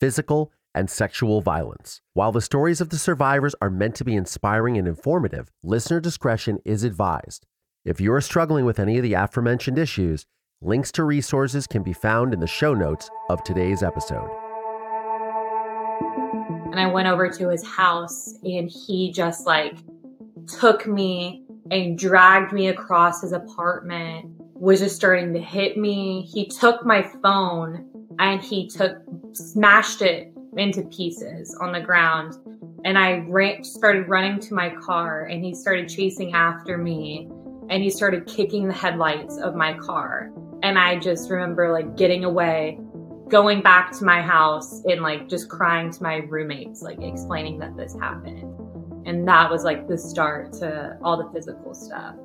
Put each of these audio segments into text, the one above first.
physical, and sexual violence. While the stories of the survivors are meant to be inspiring and informative, listener discretion is advised. If you are struggling with any of the aforementioned issues, links to resources can be found in the show notes of today's episode. And I went over to his house and he just like took me and dragged me across his apartment, was just starting to hit me. He took my phone and he took, smashed it into pieces on the ground. And I ran, started running to my car and he started chasing after me and he started kicking the headlights of my car. And I just remember like getting away, going back to my house and like just crying to my roommates, like explaining that this happened. And that was like the start to all the physical stuff.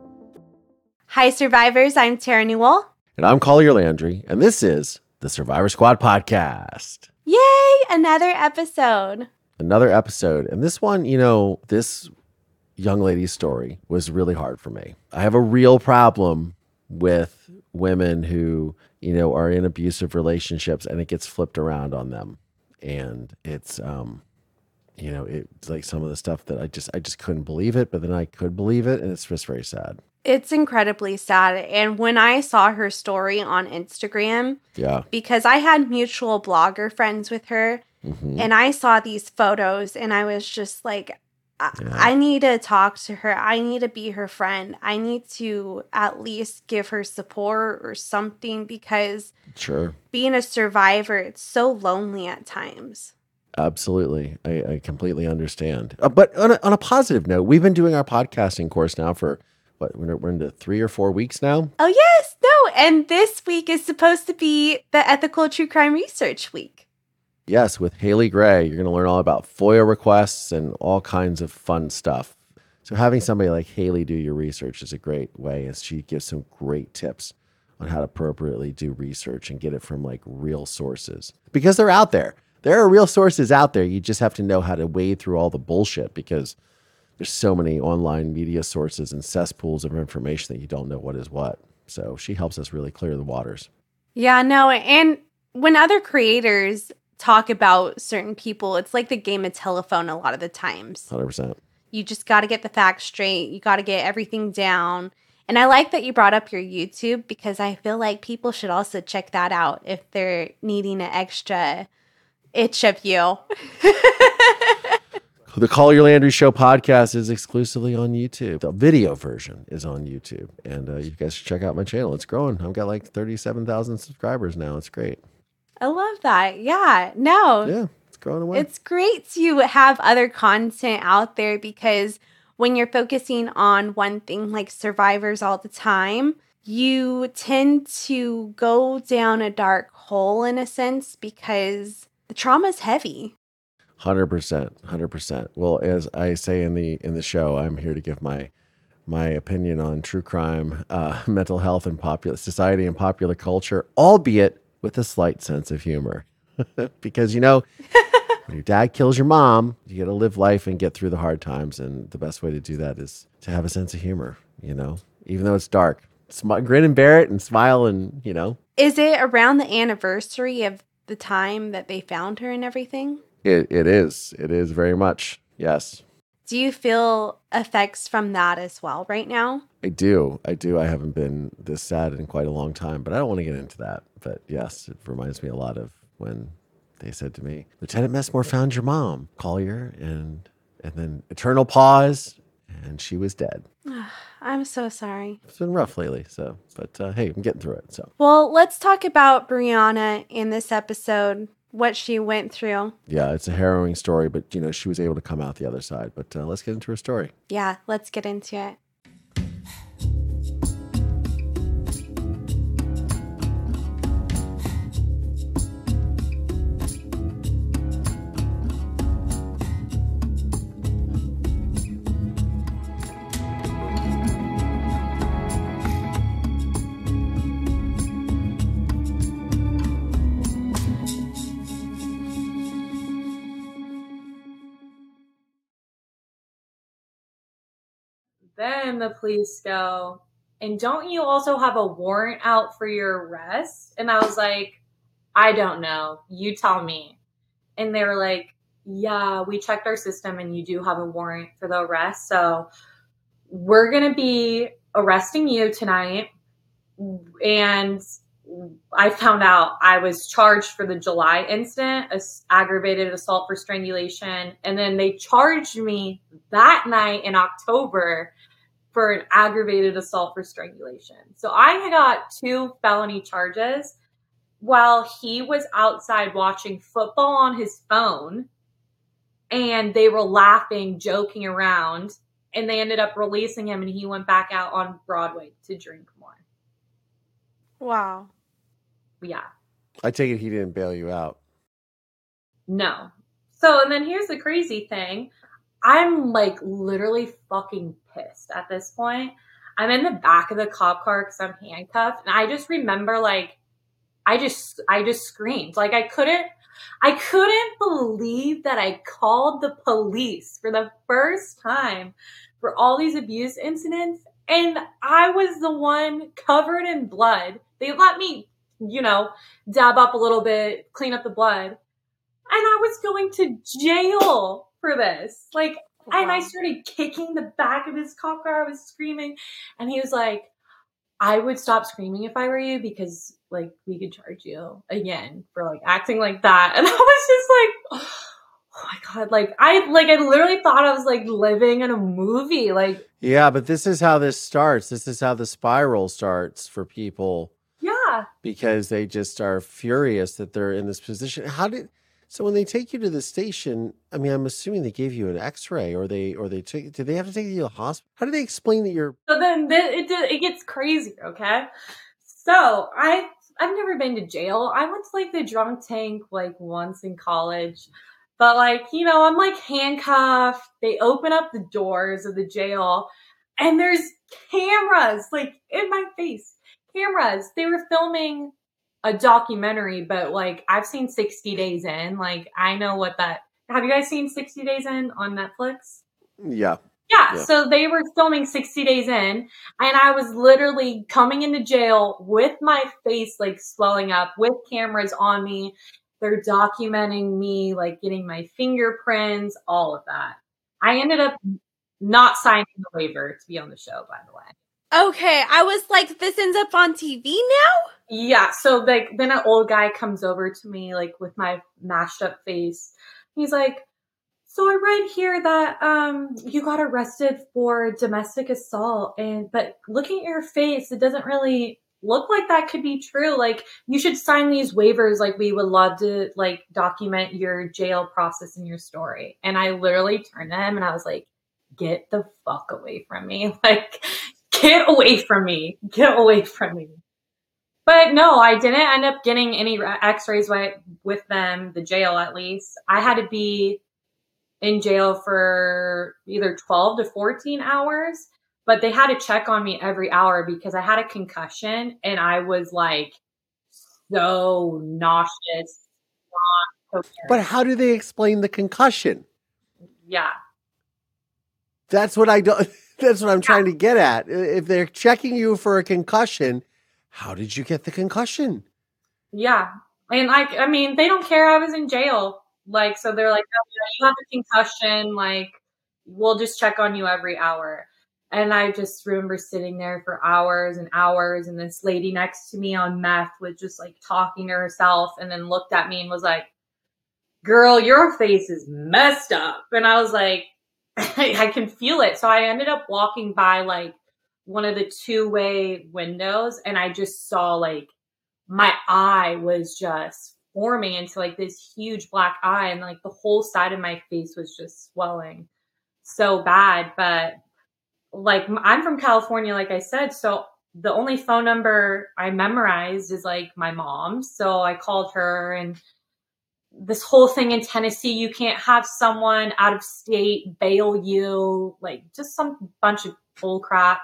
Hi, survivors. I'm Terra Newell. And I'm Collier Landry, and this is the Survivor Squad podcast. Yay! Another episode. Another episode. And this one, you know, this young lady's story was really hard for me. I have a real problem with women who, you know, are in abusive relationships and it gets flipped around on them. And it's um you know, it's like some of the stuff that I just I just couldn't believe it, but then I could believe it and it's just very sad. It's incredibly sad. And when I saw her story on Instagram, Yeah. because I had mutual blogger friends with her, Mhm. and I saw these photos, and I was just like, I, Yeah. I need to talk to her. I need to be her friend. I need to at least give her support or something because Sure. being a survivor, it's so lonely at times. Absolutely. I, I completely understand. Uh, but on a, on a positive note, we've been doing our podcasting course now for what, we're, we're into three or four weeks now. Oh, yes. No. And this week is supposed to be the Ethical True Crime Research Week. Yes, with Haley Gray, you're going to learn all about FOIA requests and all kinds of fun stuff. So having somebody like Haley do your research is a great way as she gives some great tips on how to appropriately do research and get it from like real sources because they're out there. There are real sources out there. You just have to know how to wade through all the bullshit because there's so many online media sources and cesspools of information that you don't know what is what. So she helps us really clear the waters. Yeah, no. And when other creators talk about certain people, it's like the game of telephone a lot of the times. 100%. You just got to get the facts straight. You got to get everything down. And I like that you brought up your YouTube because I feel like people should also check that out if they're needing an extra itch of you. The Collier Landry Show podcast is exclusively on YouTube. The video version is on YouTube. And uh, you guys should check out my channel. It's growing. I've got like 37,000 subscribers now. It's great. I love that. Yeah. No, Yeah, it's growing away. It's great to have other content out there because when you're focusing on one thing like survivors all the time, you tend to go down a dark hole in a sense because the trauma is heavy. Hundred percent, hundred percent. Well, as I say in the in the show, I'm here to give my my opinion on true crime, uh, mental health, and popular society and popular culture, albeit with a slight sense of humor, because you know. when your dad kills your mom, you got to live life and get through the hard times, and the best way to do that is to have a sense of humor. You know, even though it's dark, Smi- grin and bear it, and smile, and you know, Is it around the anniversary of the time that they found her and everything? It, it is, it is very much yes. Do you feel effects from that as well right now? I do. I do. I haven't been this sad in quite a long time, but I don't want to get into that. But yes, it reminds me a lot of when they said to me, Lieutenant Messmore found your mom, Collier, and and then eternal pause, and she was dead. I'm so sorry. It's been rough lately, so but uh, hey, I'm getting through it. So Well, let's talk about Brianna in this episode, what she went through. yeah, it's a harrowing story, but you know she was able to come out the other side. But uh, let's get into her story. Yeah, let's get into it. Then the police go, and don't you also have a warrant out for your arrest? And I was like, I don't know. You tell me. And they were like, Yeah, we checked our system and you do have a warrant for the arrest. So we're going to be arresting you tonight. And I found out I was charged for the July incident, aggravated assault for strangulation. And then they charged me that night in October for an aggravated assault for strangulation. So I got two felony charges while he was outside watching football on his phone and they were laughing, joking around, and they ended up releasing him and he went back out on Broadway to drink more. Wow. Yeah. I take it he didn't bail you out. No. So, and then here's the crazy thing. I'm like literally fucking pissed at this point. I'm in the back of the cop car because I'm handcuffed, and I just remember like I just I just screamed like I couldn't I couldn't believe that I called the police for the first time for all these abuse incidents, and I was the one covered in blood. They let me, you know, dab up a little bit, clean up the blood, and I was going to jail for this. Like Wow. And I started kicking the back of his cop car. I was screaming. And he was like, I would stop screaming if I were you because like we could charge you again for like acting like that. And I was just like, oh my god, like I like I literally thought I was like living in a movie. Like Yeah, but this is how this starts. This is how the spiral starts for people. Yeah. Because they just are furious that they're in this position. How did so when they take you to the station, I mean, I'm assuming they gave you an X-ray, or they, or they took. Did they have to take you to the hospital? How do they explain that you're? So then it it gets crazy. Okay, so I I've never been to jail. I went to like the drunk tank like once in college, but like you know I'm like handcuffed. They open up the doors of the jail, and there's cameras like in my face. Cameras. They were filming a documentary, but like I've seen 60 Days In. Like I know what that. Have you guys seen 60 Days In on Netflix? Yeah. Yeah, yeah. So they were filming 60 Days In, and I was literally coming into jail with my face like swelling up, with cameras on me. They're documenting me, like getting my fingerprints, all of that. I ended up not signing the waiver to be on the show, by the way. Okay, I was like, this ends up on TV now? Yeah, so like then an old guy comes over to me like with my mashed up face. He's like, "So I read here that um you got arrested for domestic assault and but looking at your face, it doesn't really look like that could be true. Like you should sign these waivers like we would love to like document your jail process and your story." And I literally turned to him and I was like, "Get the fuck away from me." Like get away from me. Get away from me. But no, I didn't end up getting any x-rays with them, the jail at least. I had to be in jail for either 12 to 14 hours, but they had to check on me every hour because I had a concussion and I was like so nauseous. But how do they explain the concussion? Yeah. That's what I don't that's what I'm trying to get at. If they're checking you for a concussion, how did you get the concussion? Yeah. And like, I mean, they don't care. I was in jail. Like, so they're like, oh, you have a concussion. Like, we'll just check on you every hour. And I just remember sitting there for hours and hours. And this lady next to me on meth was just like talking to herself and then looked at me and was like, girl, your face is messed up. And I was like, I can feel it. So I ended up walking by like one of the two way windows and I just saw like my eye was just forming into like this huge black eye and like the whole side of my face was just swelling so bad. But like I'm from California, like I said, so the only phone number I memorized is like my mom. So I called her and this whole thing in Tennessee, you can't have someone out of state bail you, like just some bunch of bull crap.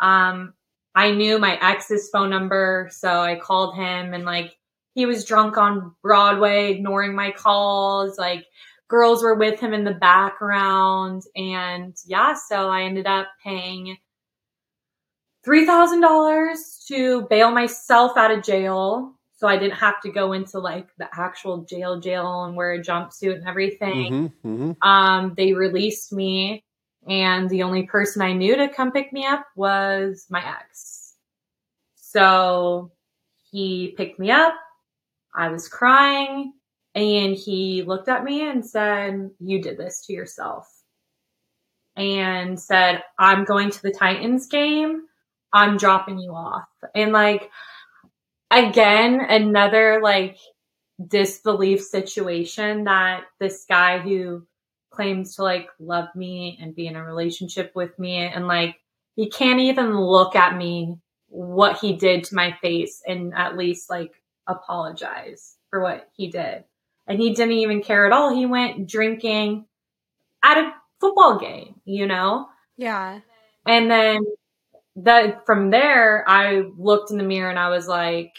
Um, I knew my ex's phone number, so I called him and like he was drunk on Broadway, ignoring my calls, like girls were with him in the background. And yeah, so I ended up paying $3,000 to bail myself out of jail. So I didn't have to go into like the actual jail jail and wear a jumpsuit and everything. Mm-hmm, mm-hmm. Um, they released me and the only person I knew to come pick me up was my ex. So he picked me up. I was crying and he looked at me and said, You did this to yourself. And said, I'm going to the Titans game. I'm dropping you off. And like, again, another like disbelief situation that this guy who claims to like love me and be in a relationship with me and like he can't even look at me what he did to my face and at least like apologize for what he did. And he didn't even care at all. He went drinking at a football game, you know? Yeah. And then that from there, I looked in the mirror and I was like,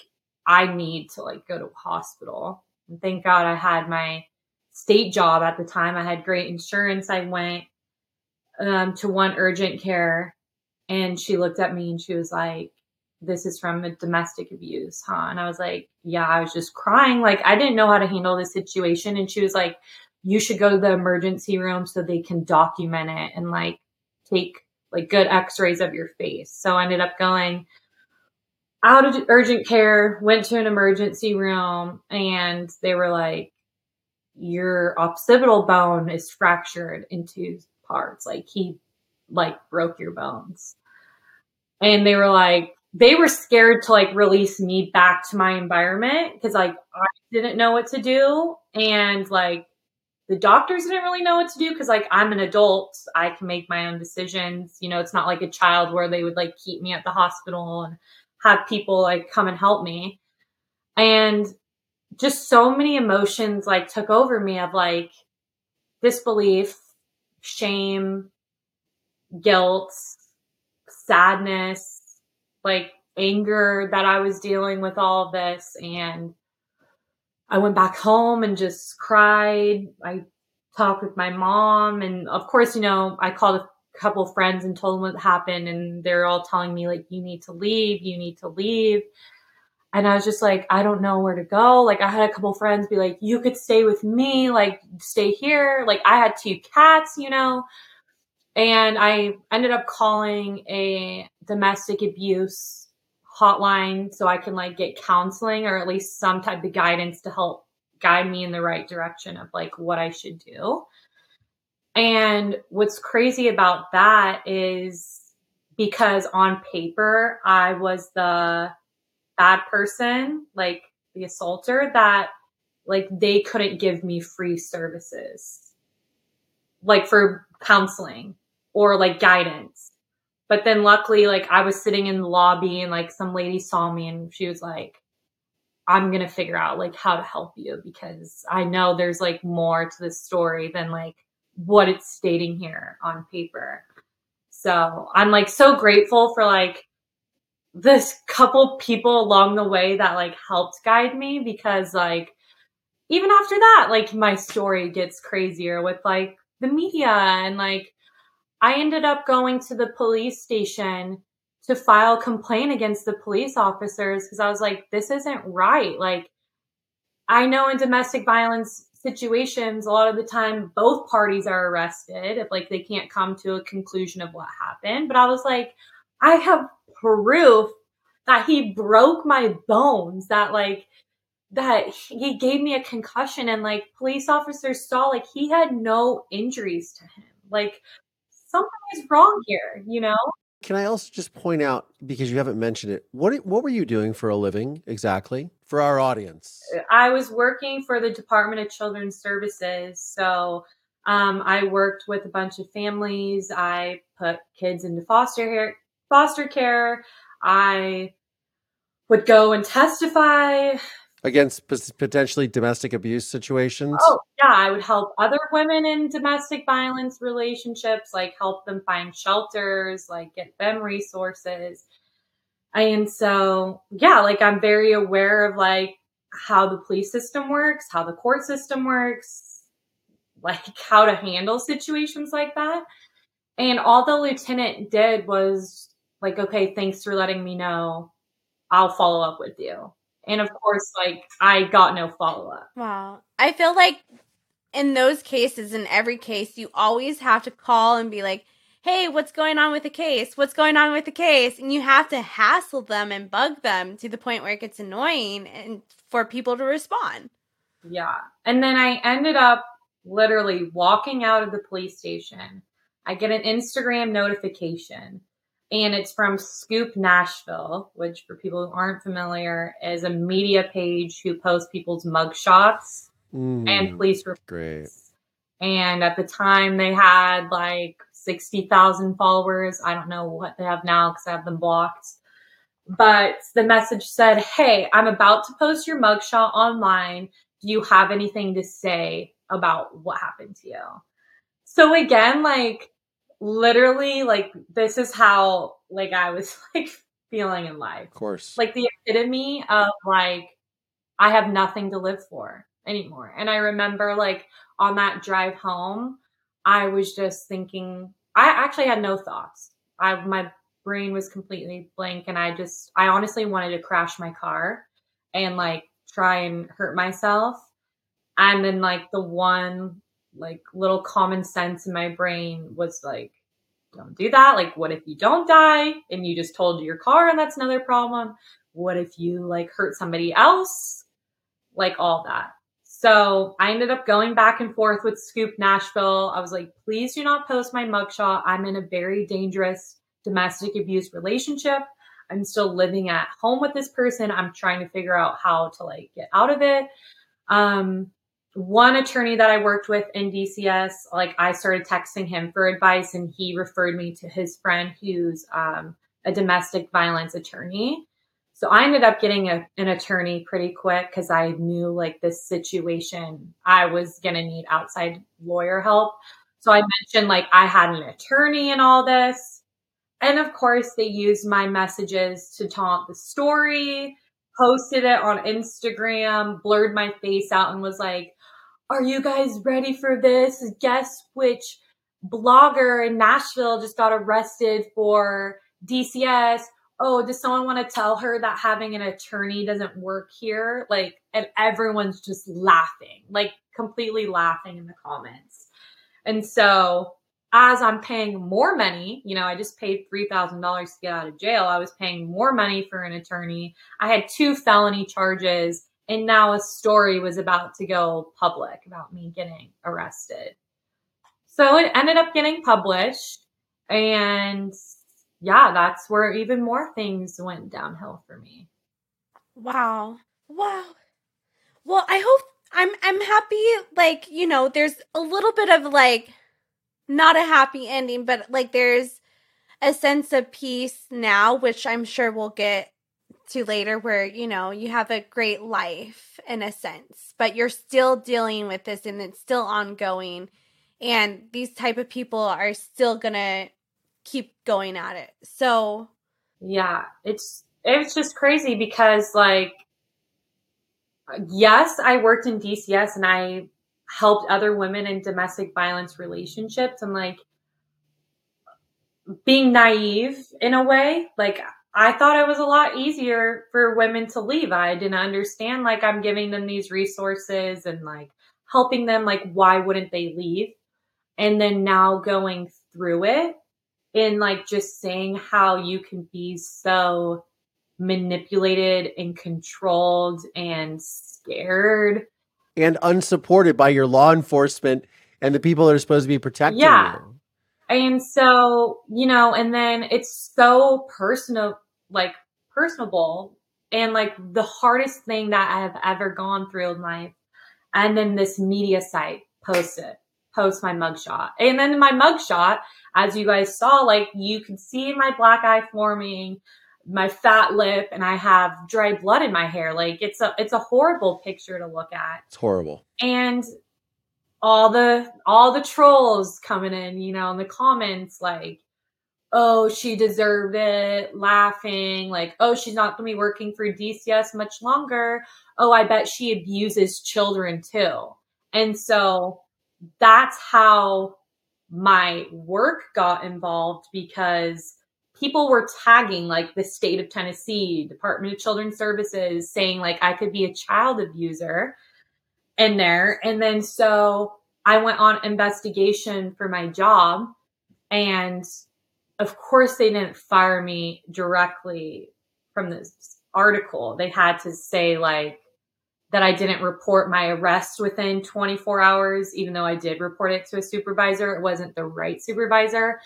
I need to like go to hospital. And thank God I had my state job at the time. I had great insurance. I went um, to one urgent care and she looked at me and she was like, this is from a domestic abuse, huh? And I was like, yeah, I was just crying. Like, I didn't know how to handle this situation. And she was like, you should go to the emergency room so they can document it and like take like good x-rays of your face. So I ended up going out of urgent care, went to an emergency room and they were like, your occipital bone is fractured into parts. Like he like broke your bones. And they were like, they were scared to like release me back to my environment because like I didn't know what to do. And like the doctors didn't really know what to do because like I'm an adult, I can make my own decisions. You know, it's not like a child where they would like keep me at the hospital and have people like come and help me. And just so many emotions like took over me of like disbelief, shame, guilt, sadness, like anger that I was dealing with all of this. And I went back home and just cried. I talked with my mom. And of course, you know, I called a couple friends and told them what happened. And they're all telling me, like, you need to leave, you need to leave. And I was just like, I don't know where to go. Like, I had a couple friends be like, you could stay with me, like, stay here. Like, I had two cats, you know. And I ended up calling a domestic abuse hotline so I can like get counseling or at least some type of guidance to help guide me in the right direction of like what I should do. And what's crazy about that is because on paper I was the bad person, like the assaulter that like they couldn't give me free services like for counseling or like guidance. But then luckily, like I was sitting in the lobby and like some lady saw me and she was like, I'm going to figure out like how to help you because I know there's like more to this story than like what it's stating here on paper. So I'm like so grateful for like this couple people along the way that like helped guide me because like even after that, like my story gets crazier with like the media and like I ended up going to the police station to file complaint against the police officers because I was like, this isn't right. Like, I know in domestic violence situations, a lot of the time both parties are arrested if like they can't come to a conclusion of what happened. But I was like, I have proof that he broke my bones, that like that he gave me a concussion and like police officers saw like he had no injuries to him. Like something is wrong here, you know? Can I also just point out because you haven't mentioned it, what what were you doing for a living exactly for our audience? I was working for the Department of Children's Services, so um, I worked with a bunch of families. I put kids into foster care. Foster care. I would go and testify against potentially domestic abuse situations? Oh, yeah. I would help other women in domestic violence relationships, like help them find shelters, like get them resources. And so, yeah, like I'm very aware of like how the police system works, how the court system works, like how to handle situations like that. And all the lieutenant did was like, okay, thanks for letting me know. I'll follow up with you. And of course, like I got no follow up. Wow. I feel like in those cases, in every case, you always have to call and be like, hey, what's going on with the case? What's going on with the case? And you have to hassle them and bug them to the point where it gets annoying and for people to respond. Yeah. And then I ended up literally walking out of the police station. I get an Instagram notification and it's from Scoop Nashville, which for people who aren't familiar is a media page who posts people's mugshots mm, and police reports. Great. And at the time they had like 60,000 followers. I don't know what they have now because I have them blocked. But the message said, Hey, I'm about to post your mugshot online. Do you have anything to say about what happened to you? So again, like literally, like this is how like I was like feeling in life. Of course. Like the epitome of like I have nothing to live for anymore. And I remember like on that drive home, I was just thinking, I actually had no thoughts. I, my brain was completely blank and I just, I honestly wanted to crash my car and like try and hurt myself. And then like the one like little common sense in my brain was like, don't do that. Like, what if you don't die and you just told your car and that's another problem? What if you like hurt somebody else? Like all that. So I ended up going back and forth with Scoop Nashville. I was like, please do not post my mugshot. I'm in a very dangerous domestic abuse relationship. I'm still living at home with this person. I'm trying to figure out how to like get out of it. Um, one attorney that I worked with in DCS, like I started texting him for advice and he referred me to his friend who's um, a domestic violence attorney. So I ended up getting a, an attorney pretty quick because I knew like this situation, I was going to need outside lawyer help. So I mentioned like I had an attorney and all this. And of course, they used my messages to taunt the story, posted it on Instagram, blurred my face out, and was like, Are you guys ready for this? Guess which blogger in Nashville just got arrested for DCS? oh, does someone want to tell her that having an attorney doesn't work here? Like, and everyone's just laughing, like completely laughing in the comments. And so, as I'm paying more money, you know, I just paid $3,000 to get out of jail. I was paying more money for an attorney. I had two felony charges, and now a story was about to go public about me getting arrested. So it ended up getting published, and yeah, that's where even more things went downhill for me. Wow. Wow. Well, I hope I'm I'm happy like, you know, there's a little bit of like not a happy ending, but like there's a sense of peace now, which I'm sure we'll get to later where, you know, you have a great life in a sense, but you're still dealing with this and it's still ongoing and these type of people are still to keep going at it. So yeah, it's it's just crazy because like yes, I worked in DCS and I helped other women in domestic violence relationships and like being naive in a way, like I thought it was a lot easier for women to leave. I didn't understand like I'm giving them these resources and like helping them like why wouldn't they leave? And then now going through it in like just saying how you can be so manipulated and controlled and scared and unsupported by your law enforcement and the people that are supposed to be protecting yeah. you. And so, you know, and then it's so personal, like personable and like the hardest thing that I have ever gone through in life. And then this media site posts it, post my mugshot. And then my mugshot as you guys saw, like you can see my black eye forming, my fat lip, and I have dry blood in my hair. Like it's a it's a horrible picture to look at. It's horrible. And all the all the trolls coming in, you know, in the comments, like, oh, she deserved it, laughing, like, oh, she's not gonna be working for DCS much longer. Oh, I bet she abuses children too. And so that's how my work got involved because people were tagging like the state of Tennessee, Department of Children's Services, saying like I could be a child abuser in there. And then so I went on investigation for my job. And of course, they didn't fire me directly from this article. They had to say like that I didn't report my arrest within 24 hours, even though I did report it to a supervisor. It wasn't the right supervisor.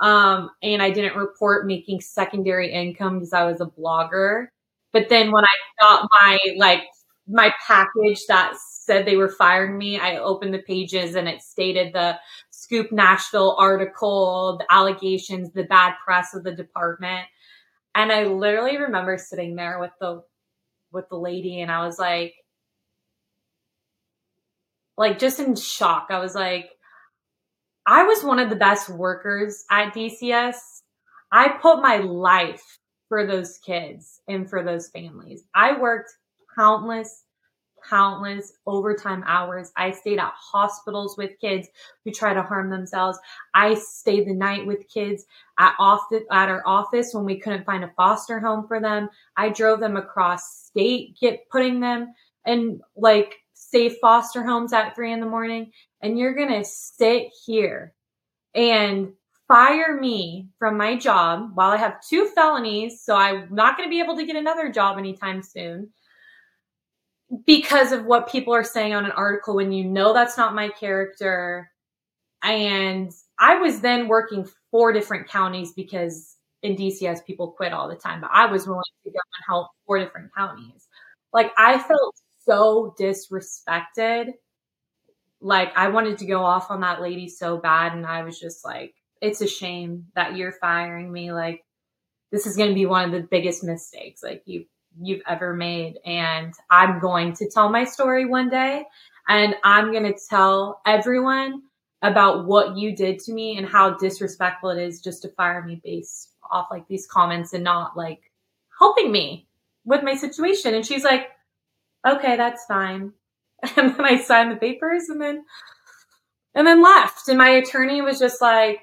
Um, and I didn't report making secondary income because I was a blogger. But then when I got my like my package that said they were firing me, I opened the pages and it stated the Scoop Nashville article, the allegations, the bad press of the department. And I literally remember sitting there with the with the lady and I was like like just in shock. I was like I was one of the best workers at DCS. I put my life for those kids and for those families. I worked countless, countless overtime hours. I stayed at hospitals with kids who try to harm themselves. I stayed the night with kids at office, at our office when we couldn't find a foster home for them. I drove them across state, get putting them in like safe foster homes at three in the morning and you're to sit here and fire me from my job while I have two felonies. So I'm not to be able to get another job anytime soon because of what people are saying on an article when you know that's not my character. And I was then working four different counties because in DCS people quit all the time, but I was willing to go and help four different counties. Like I felt so disrespected like I wanted to go off on that lady so bad and I was just like it's a shame that you're firing me like this is going to be one of the biggest mistakes like you you've ever made. And I'm going to tell my story one day and I'm going to tell everyone about what you did to me and how disrespectful it is just to fire me based off like these comments and not like helping me with my situation. And she's like okay that's fine. And then I signed the papers and then and then left. And my attorney was just like,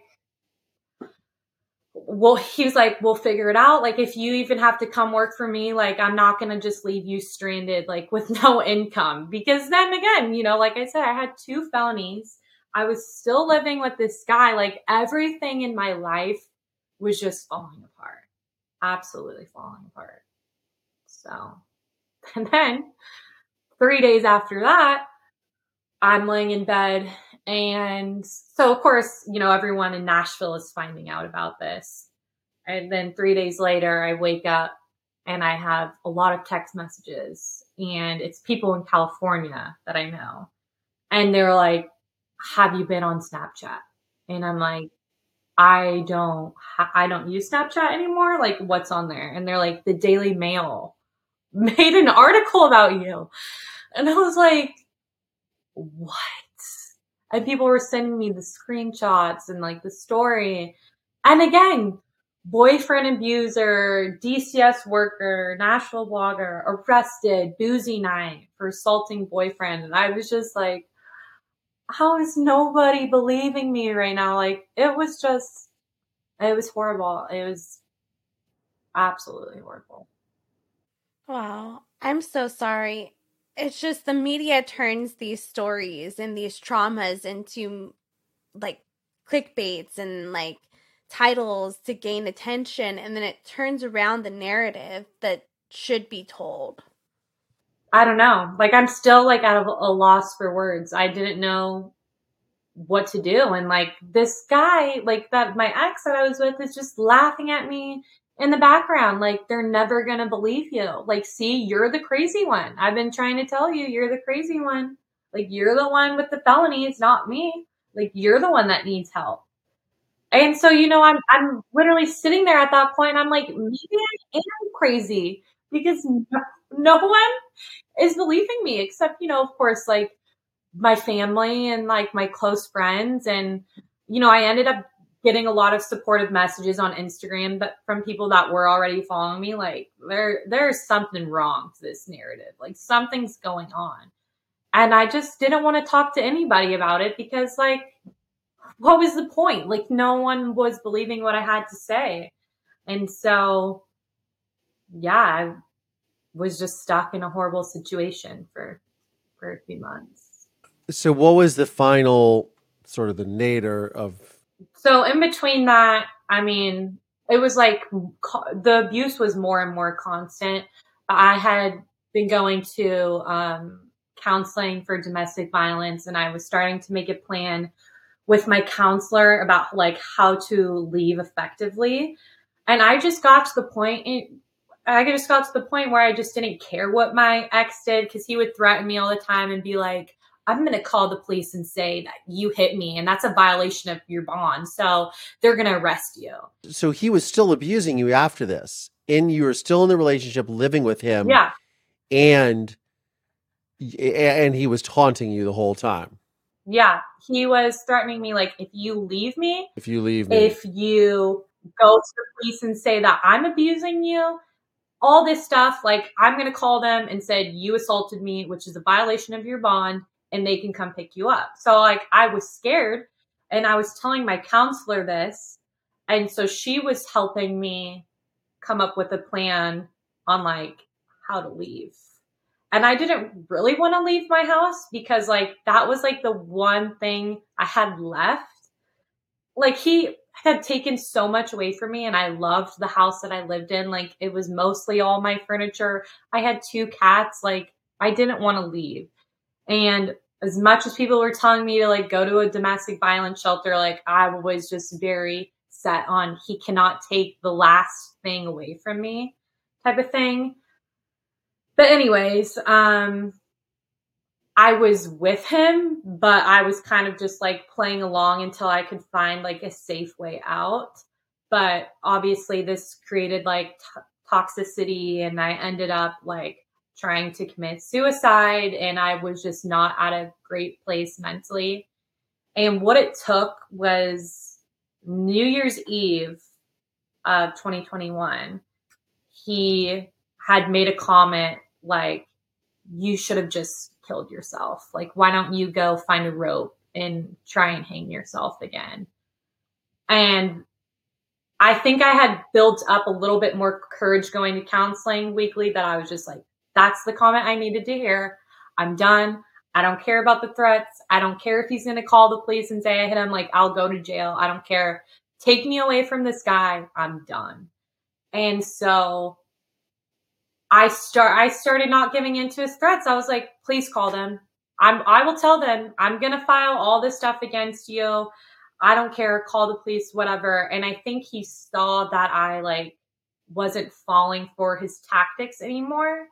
well, he was like, we'll figure it out. Like, if you even have to come work for me, like, I'm not going to just leave you stranded, like, with no income. Because then again, you know, like I said, I had two felonies. I was still living with this guy. Like, everything in my life was just falling apart. Absolutely falling apart. So, and then three days after that, I'm laying in bed. And so, of course, you know, everyone in Nashville is finding out about this. And then three days later, I wake up and I have a lot of text messages, and it's people in California that I know. And they're like, Have you been on Snapchat? And I'm like, I don't, I don't use Snapchat anymore. Like, what's on there? And they're like, the Daily Mail made an article about you. And I was like, what? And people were sending me the screenshots and like the story. And again, boyfriend abuser, DCS worker, Nashville blogger, arrested, boozy night for assaulting boyfriend. And I was just like, how is nobody believing me right now? Like, it was just, it was horrible. It was absolutely horrible. Wow. I'm so sorry it's just the media turns these stories and these traumas into like clickbaits and like titles to gain attention and then it turns around the narrative that should be told. I don't know. Like i'm still like out of a loss for words. I didn't know what to do and like this guy like that my ex that i was with is just laughing at me in the background. Like they're never going to believe you. Like, see, you're the crazy one. I've been trying to tell you, you're the crazy one. Like you're the one with the felonies, not me. Like you're the one that needs help. And so, you know, I'm I'm literally sitting there at that point. I'm like, maybe I am crazy because no, no one is believing me except, you know, of course, like my family and like my close friends. And, you know, I ended up getting a lot of supportive messages on Instagram but from people that were already following me like there there's something wrong to this narrative like something's going on And I just didn't want to talk to anybody about it because, like, what was the point? Like, no one was believing what I had to say. And so, yeah, I was just stuck in a horrible situation for for a few months. So, what was the final sort of the nadir of? So, in between that, I mean, it was like the abuse was more and more constant. I had been going to um, counseling for domestic violence, and I was starting to make a plan with my counselor about like how to leave effectively. And I just got to the point. I just got to the point where I just didn't care what my ex did because he would threaten me all the time and be like, I'm going to call the police and say that you hit me and that's a violation of your bond. So they're going to arrest you. So he was still abusing you after this and you were still in the relationship living with him. Yeah. And and he was taunting you the whole time. Yeah, he was threatening me like if you leave me, if you leave me, if you go to the police and say that I'm abusing you, all this stuff, like I'm going to call them and said you assaulted me, which is a violation of your bond and they can come pick you up. So like I was scared and I was telling my counselor this. And so she was helping me come up with a plan on like how to leave. And I didn't really want to leave my house because like that was like the one thing I had left. Like he had taken so much away from me and I loved the house that I lived in. Like it was mostly all my furniture. I had two cats. Like I didn't want to leave. And as much as people were telling me to like go to a domestic violence shelter, like I was just very set on he cannot take the last thing away from me type of thing. But anyways, um I was with him, but I was kind of just like playing along until I could find like a safe way out. But obviously this created like t- toxicity and I ended up like trying to commit suicide and I was just not at a great place mentally. And what it took was New Year's Eve of 2021. He had made a comment like, you should have just killed yourself. Like, why don't you go find a rope and try and hang yourself again? And I think I had built up a little bit more courage going to counseling weekly that I was just like, that's the comment I needed to hear. I'm done. I don't care about the threats. I don't care if he's going to call the police and say I hit him. Like, I'll go to jail. I don't care. Take me away from this guy. I'm done. And so I start, I started not giving into his threats. I was like, please call them. I'm, I will tell them I'm going to file all this stuff against you. I don't care. Call the police, whatever. And I think he saw that I like wasn't falling for his tactics anymore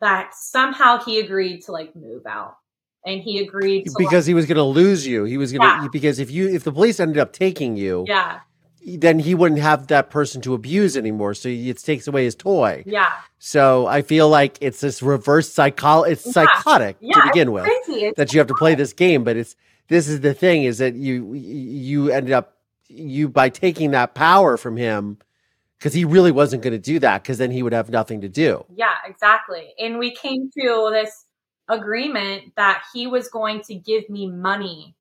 that somehow he agreed to like move out and he agreed because like, he was going to lose you. He was going to yeah. because if you if the police ended up taking you, yeah, then he wouldn't have that person to abuse anymore. So it takes away his toy. Yeah. So I feel like it's this reverse psycho. It's yeah. psychotic yeah, to begin with that you have to play this game. But it's this is the thing is that you you ended up you by taking that power from him because he really wasn't going to do that because then he would have nothing to do. Yeah, exactly. And we came to this agreement that he was going to give me money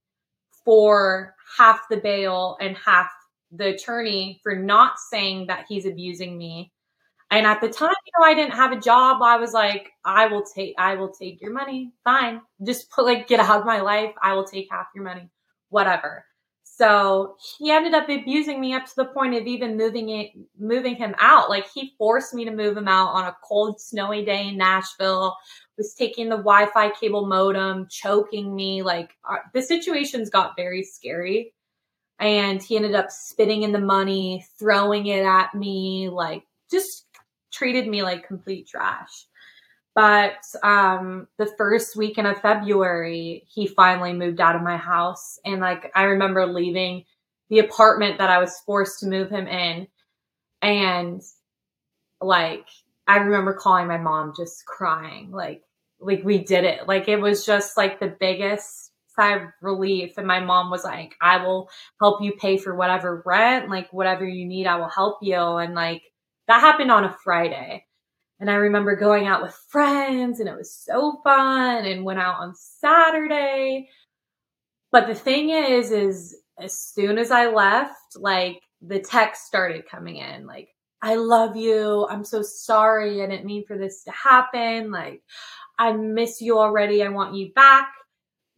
for half the bail and half the attorney for not saying that he's abusing me. And at the time, you know, I didn't have a job. I was like, I will take, I will take your money. Fine. Just put like, get out of my life. I will take half your money. Whatever. So he ended up abusing me up to the point of even moving it, moving him out. Like he forced me to move him out on a cold, snowy day in Nashville. Was taking the Wi-Fi cable modem, choking me. Like uh, the situations got very scary, and he ended up spitting in the money, throwing it at me, like just treated me like complete trash. But um, the first weekend of February, he finally moved out of my house. And like, I remember leaving the apartment that I was forced to move him in. And like, I remember calling my mom just crying, like, like we did it. Like, it was just like the biggest sigh of relief. And my mom was like, I will help you pay for whatever rent, like, whatever you need, I will help you. And like, that happened on a Friday. And I remember going out with friends and it was so fun and went out on Saturday. But the thing is, is as soon as I left, like the text started coming in, like, I love you. I'm so sorry. I didn't mean for this to happen. Like, I miss you already. I want you back.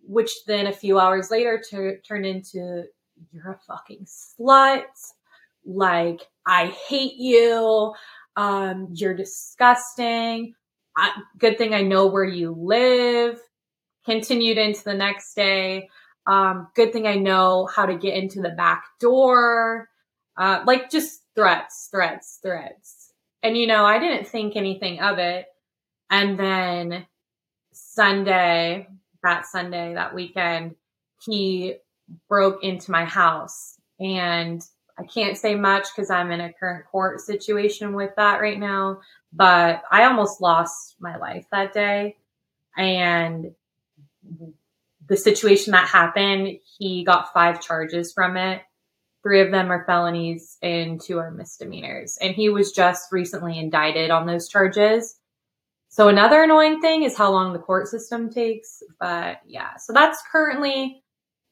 Which then a few hours later t- turned into, you're a fucking slut. Like, I hate you. Um, you're disgusting. I, good thing I know where you live. Continued into the next day. Um, good thing I know how to get into the back door. Uh, like just threats, threats, threats. And you know, I didn't think anything of it. And then Sunday, that Sunday, that weekend, he broke into my house and I can't say much because I'm in a current court situation with that right now, but I almost lost my life that day. And the situation that happened, he got five charges from it. Three of them are felonies and two are misdemeanors. And he was just recently indicted on those charges. So another annoying thing is how long the court system takes. But yeah, so that's currently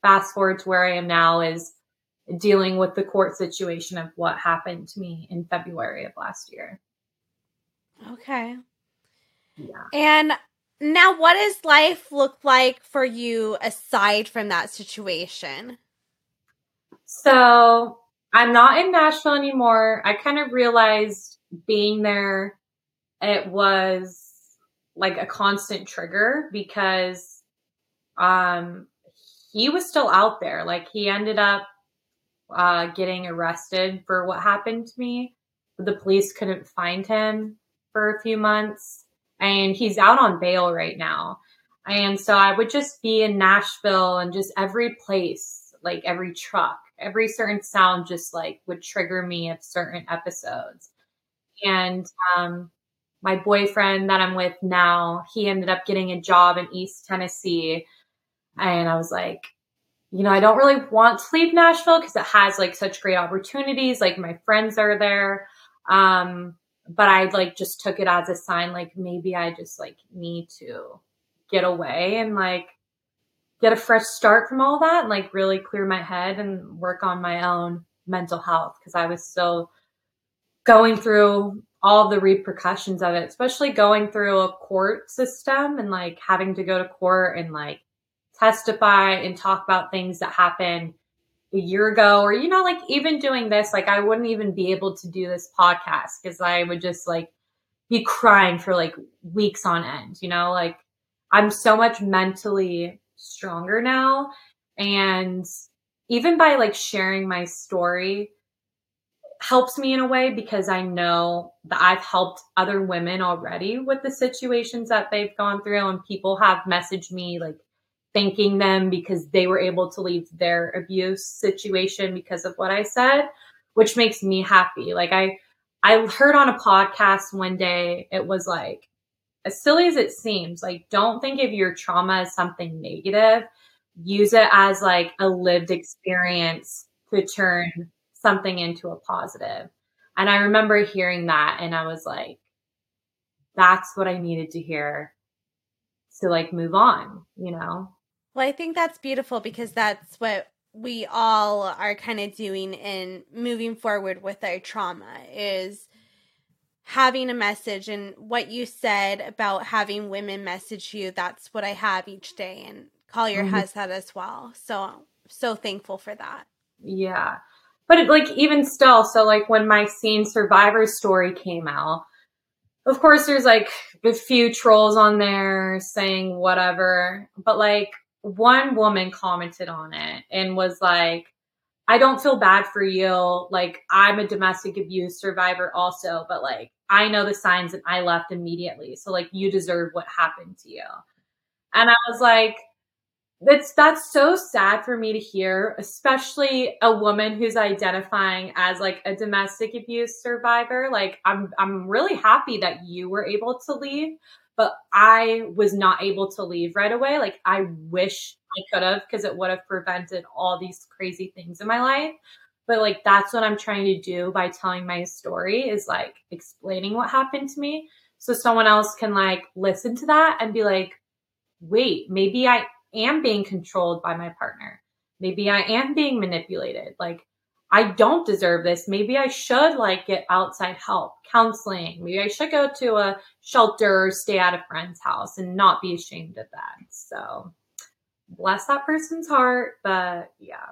fast forward to where I am now is dealing with the court situation of what happened to me in February of last year. Okay. Yeah. And now, what does life look like for you aside from that situation? So, I'm not in Nashville anymore. I kind of realized being there, it was like a constant trigger because um, he was still out there. Like, he ended up uh, getting arrested for what happened to me. The police couldn't find him for a few months, and he's out on bail right now. And so I would just be in Nashville and just every place, like every truck, every certain sound just like would trigger me of certain episodes. And um, my boyfriend that I'm with now, he ended up getting a job in East Tennessee. And I was like, you know, I don't really want to leave Nashville because it has like such great opportunities. Like my friends are there. Um, but I like just took it as a sign, like maybe I just like need to get away and like get a fresh start from all that and like really clear my head and work on my own mental health because I was still going through all the repercussions of it, especially going through a court system and like having to go to court and like testify and talk about things that happened a year ago or you know like even doing this like I wouldn't even be able to do this podcast cuz I would just like be crying for like weeks on end you know? Like I'm so much mentally stronger now and even by like sharing my story helps me in a way because I know that I've helped other women already with the situations that they've gone through and people have messaged me like thanking them because they were able to leave their abuse situation because of what I said, which makes me happy. Like I I heard on a podcast one day it was like as silly as it seems, like don't think of your trauma as something negative. Use it as like a lived experience to turn something into a positive. And I remember hearing that and I was like that's what I needed to hear to like move on, you know? Well, I think that's beautiful because that's what we all are kind of doing in moving forward with our trauma is having a message and what you said about having women message you that's what i have each day and collier mm-hmm. has that as well. So so thankful for that. Yeah. But it, like even still so like when my scene survivor story came out of course there's like a few trolls on there saying whatever but like one woman commented on it and was like, I don't feel bad for you. Like, I'm a domestic abuse survivor also, but like, I know the signs and I left immediately. So, like, you deserve what happened to you. And I was like, that's that's so sad for me to hear, especially a woman who's identifying as like a domestic abuse survivor. Like I'm I'm really happy that you were able to leave, but I was not able to leave right away. Like I wish I could have because it would have prevented all these crazy things in my life. But like that's what I'm trying to do by telling my story is like explaining what happened to me so someone else can like listen to that and be like, wait, maybe I am being controlled by my partner. Maybe I am being manipulated. Like, I don't deserve this. Maybe I should like get outside help, counseling. Maybe I should go to a shelter or stay at a friend's house and not be ashamed of that. So bless that person's heart. But yeah,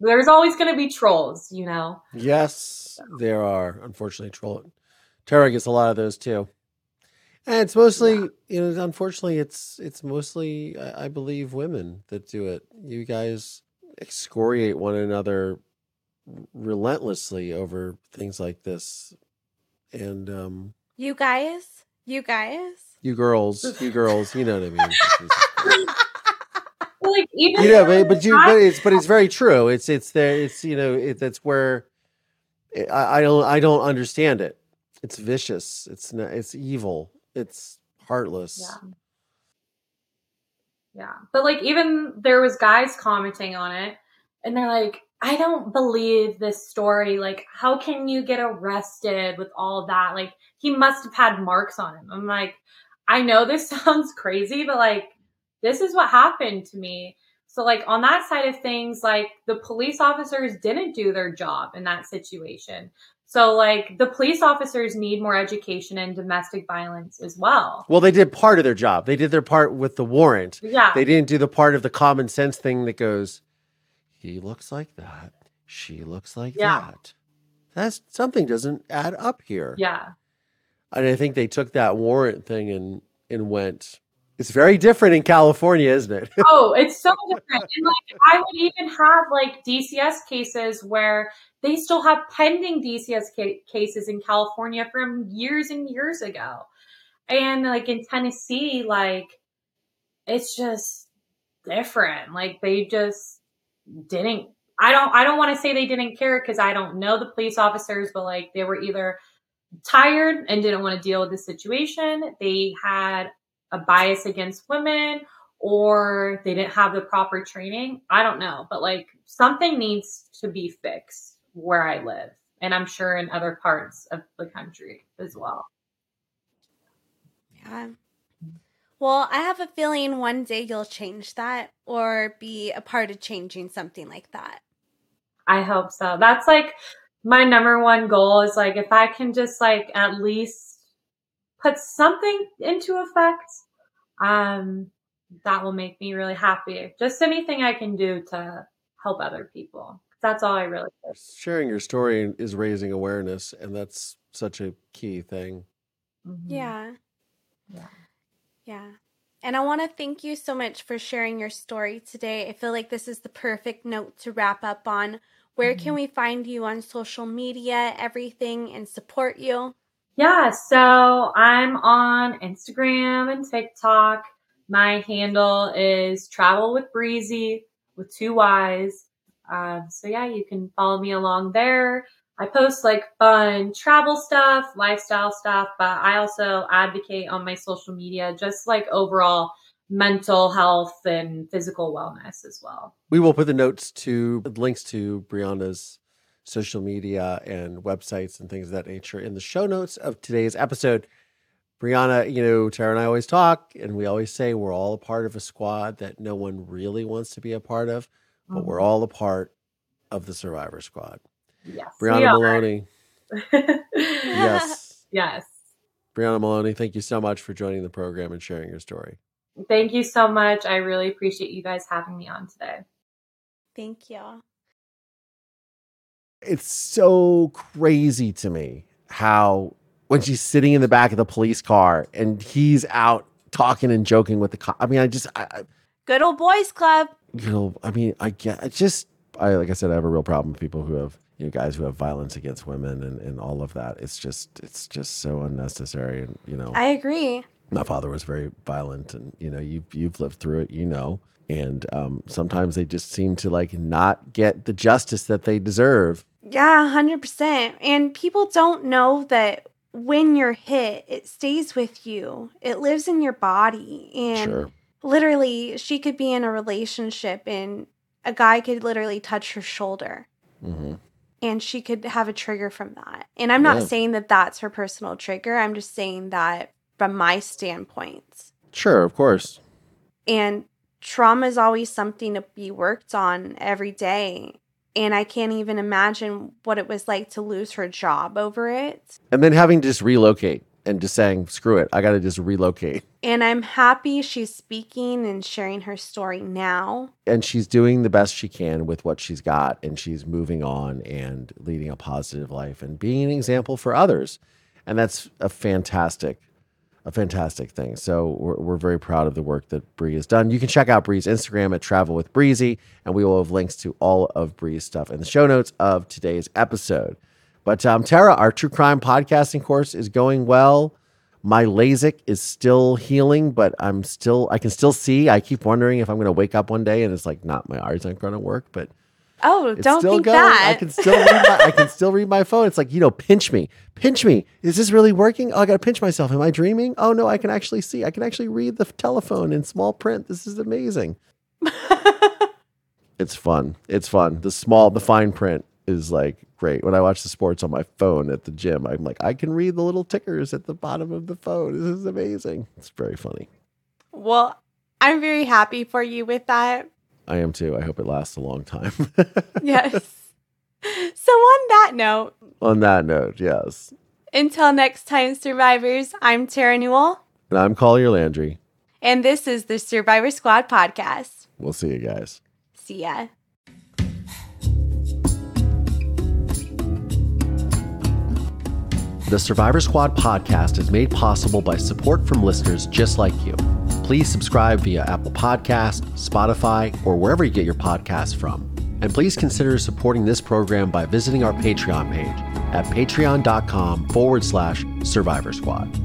there's always going to be trolls, you know? Yes, there are. Unfortunately, troll. Terra gets a lot of those too. And it's mostly, Yeah. you know, unfortunately, it's it's mostly, I I believe, women that do it. You guys excoriate one another relentlessly over things like this, and um, You guys, you guys. you girls, you girls, you know what I mean. Like even you know, but, but you, but it's but it's very true. It's it's there. It's you know, it, that's where I, I don't I don't understand it. It's vicious. It's not. It's evil. It's heartless. Yeah. Yeah. But like even there was guys commenting on it and they're like, I don't believe this story. Like, how can you get arrested with all that? Like, he must have had marks on him. I'm like, I know this sounds crazy, but like, this is what happened to me. So, like, on that side of things, like, the police officers didn't do their job in that situation. So, like, the police officers need more education in domestic violence as well. Well, they did part of their job. They did their part with the warrant. Yeah. They didn't do the part of the common sense thing that goes, he looks like that. She looks like Yeah. that. That's something doesn't add up here. Yeah. And I think they took that warrant thing and and went. It's very different in California, isn't it? Oh, it's so different. And like I would even have like DCS cases where they still have pending DCS ca- cases in California from years and years ago. And like in Tennessee, like it's just different. Like they just didn't I don't I don't want to say they didn't care because I don't know the police officers, but like they were either tired and didn't want to deal with the situation. They had a bias against women or they didn't have the proper training. I don't know, but like something needs to be fixed where I live. And I'm sure in other parts of the country as well. Yeah. Well, I have a feeling one day you'll change that or be a part of changing something like that. I hope so. That's like my number one goal is like if I can just like at least put something into effect, um, that will make me really happy. Just anything I can do to help other people. That's all I really do. Sharing your story is raising awareness, and that's such a key thing. Mhm. Yeah. Yeah. Yeah. And I want to thank you so much for sharing your story today. I feel like this is the perfect note to wrap up on. Where can we find you on social media, everything, and support you? Yeah, so I'm on Instagram and TikTok. My handle is Travel with Breezy with two Y's. Um, so yeah, you can follow me along there. I post like fun travel stuff, lifestyle stuff, but I also advocate on my social media just like overall mental health and physical wellness as well. We will put the notes to links to Brianna's social media and websites and things of that nature in the show notes of today's episode. Brianna, you know, Terra and I always talk, and we always say we're all a part of a squad that no one really wants to be a part of, but mm-hmm. we're all a part of the Survivor Squad. Yes. Brianna. Maloney, yes. yes. Brianna Maloney, thank you so much for joining the program and sharing your story. Thank you so much. I really appreciate you guys having me on today. Thank you. It's so crazy to me how when she's sitting in the back of the police car and he's out talking and joking with the cop. I mean, I just, I, I, Good old boys club. you know, I mean, I get, I just, I like I said, I have a real problem with people who have, you know, guys who have violence against women and, and all of that. It's just, it's just so unnecessary. And you know, I agree. my father was very violent, and you know, you've you've lived through it, you know. And um, sometimes they just seem to like not get the justice that they deserve. Yeah, 100%. And people don't know that when you're hit, it stays with you, it lives in your body. And Sure. literally, she could be in a relationship and a guy could literally touch her shoulder hmm and she could have a trigger from that. And I'm not Yeah. saying that that's her personal trigger. I'm just saying that from my standpoint. Sure, of course. And trauma is always something to be worked on every day. And I can't even imagine what it was like to lose her job over it. And then having to just relocate and just saying, screw it, I got to just relocate. And I'm happy she's speaking and sharing her story now. And she's doing the best she can with what she's got. And she's moving on and leading a positive life and being an example for others. And that's a fantastic a fantastic thing. So we're, we're very proud of the work that Bri has done. You can check out Bri's Instagram at Travel with Breezy, and we will have links to all of Bri's stuff in the show notes of today's episode. But um, Terra, our true crime podcasting course is going well. My LASIK is still healing, but I'm still I can still see. I keep wondering if I'm going to wake up one day and it's like not my eyes aren't going to work, but Oh, it's don't still think going. that. I can still read my, I can still read my phone. It's like you know, pinch me, pinch me. Is this really working? Oh, I got to pinch myself. Am I dreaming? Oh no, I can actually see. I can actually read the telephone in small print. This is amazing. It's fun. It's fun. The small, the fine print is like great. When I watch the sports on my phone at the gym, I'm like, I can read the little tickers at the bottom of the phone. This is amazing. It's very funny. well, I'm very happy for you with that. I am too. I hope it lasts a long time. Yes. so, on that note, on that note, yes. until next time, survivors, I'm Terra Newell, And I'm Collier Landry. and this is the Survivor Squad podcast. We'll see you guys. See ya. The Survivor Squad podcast is made possible by support from listeners just like you. Please subscribe via Apple Podcast, Spotify, or wherever you get your podcasts from. And please consider supporting this program by visiting our Patreon page at patreon.com forward slash survivor squad.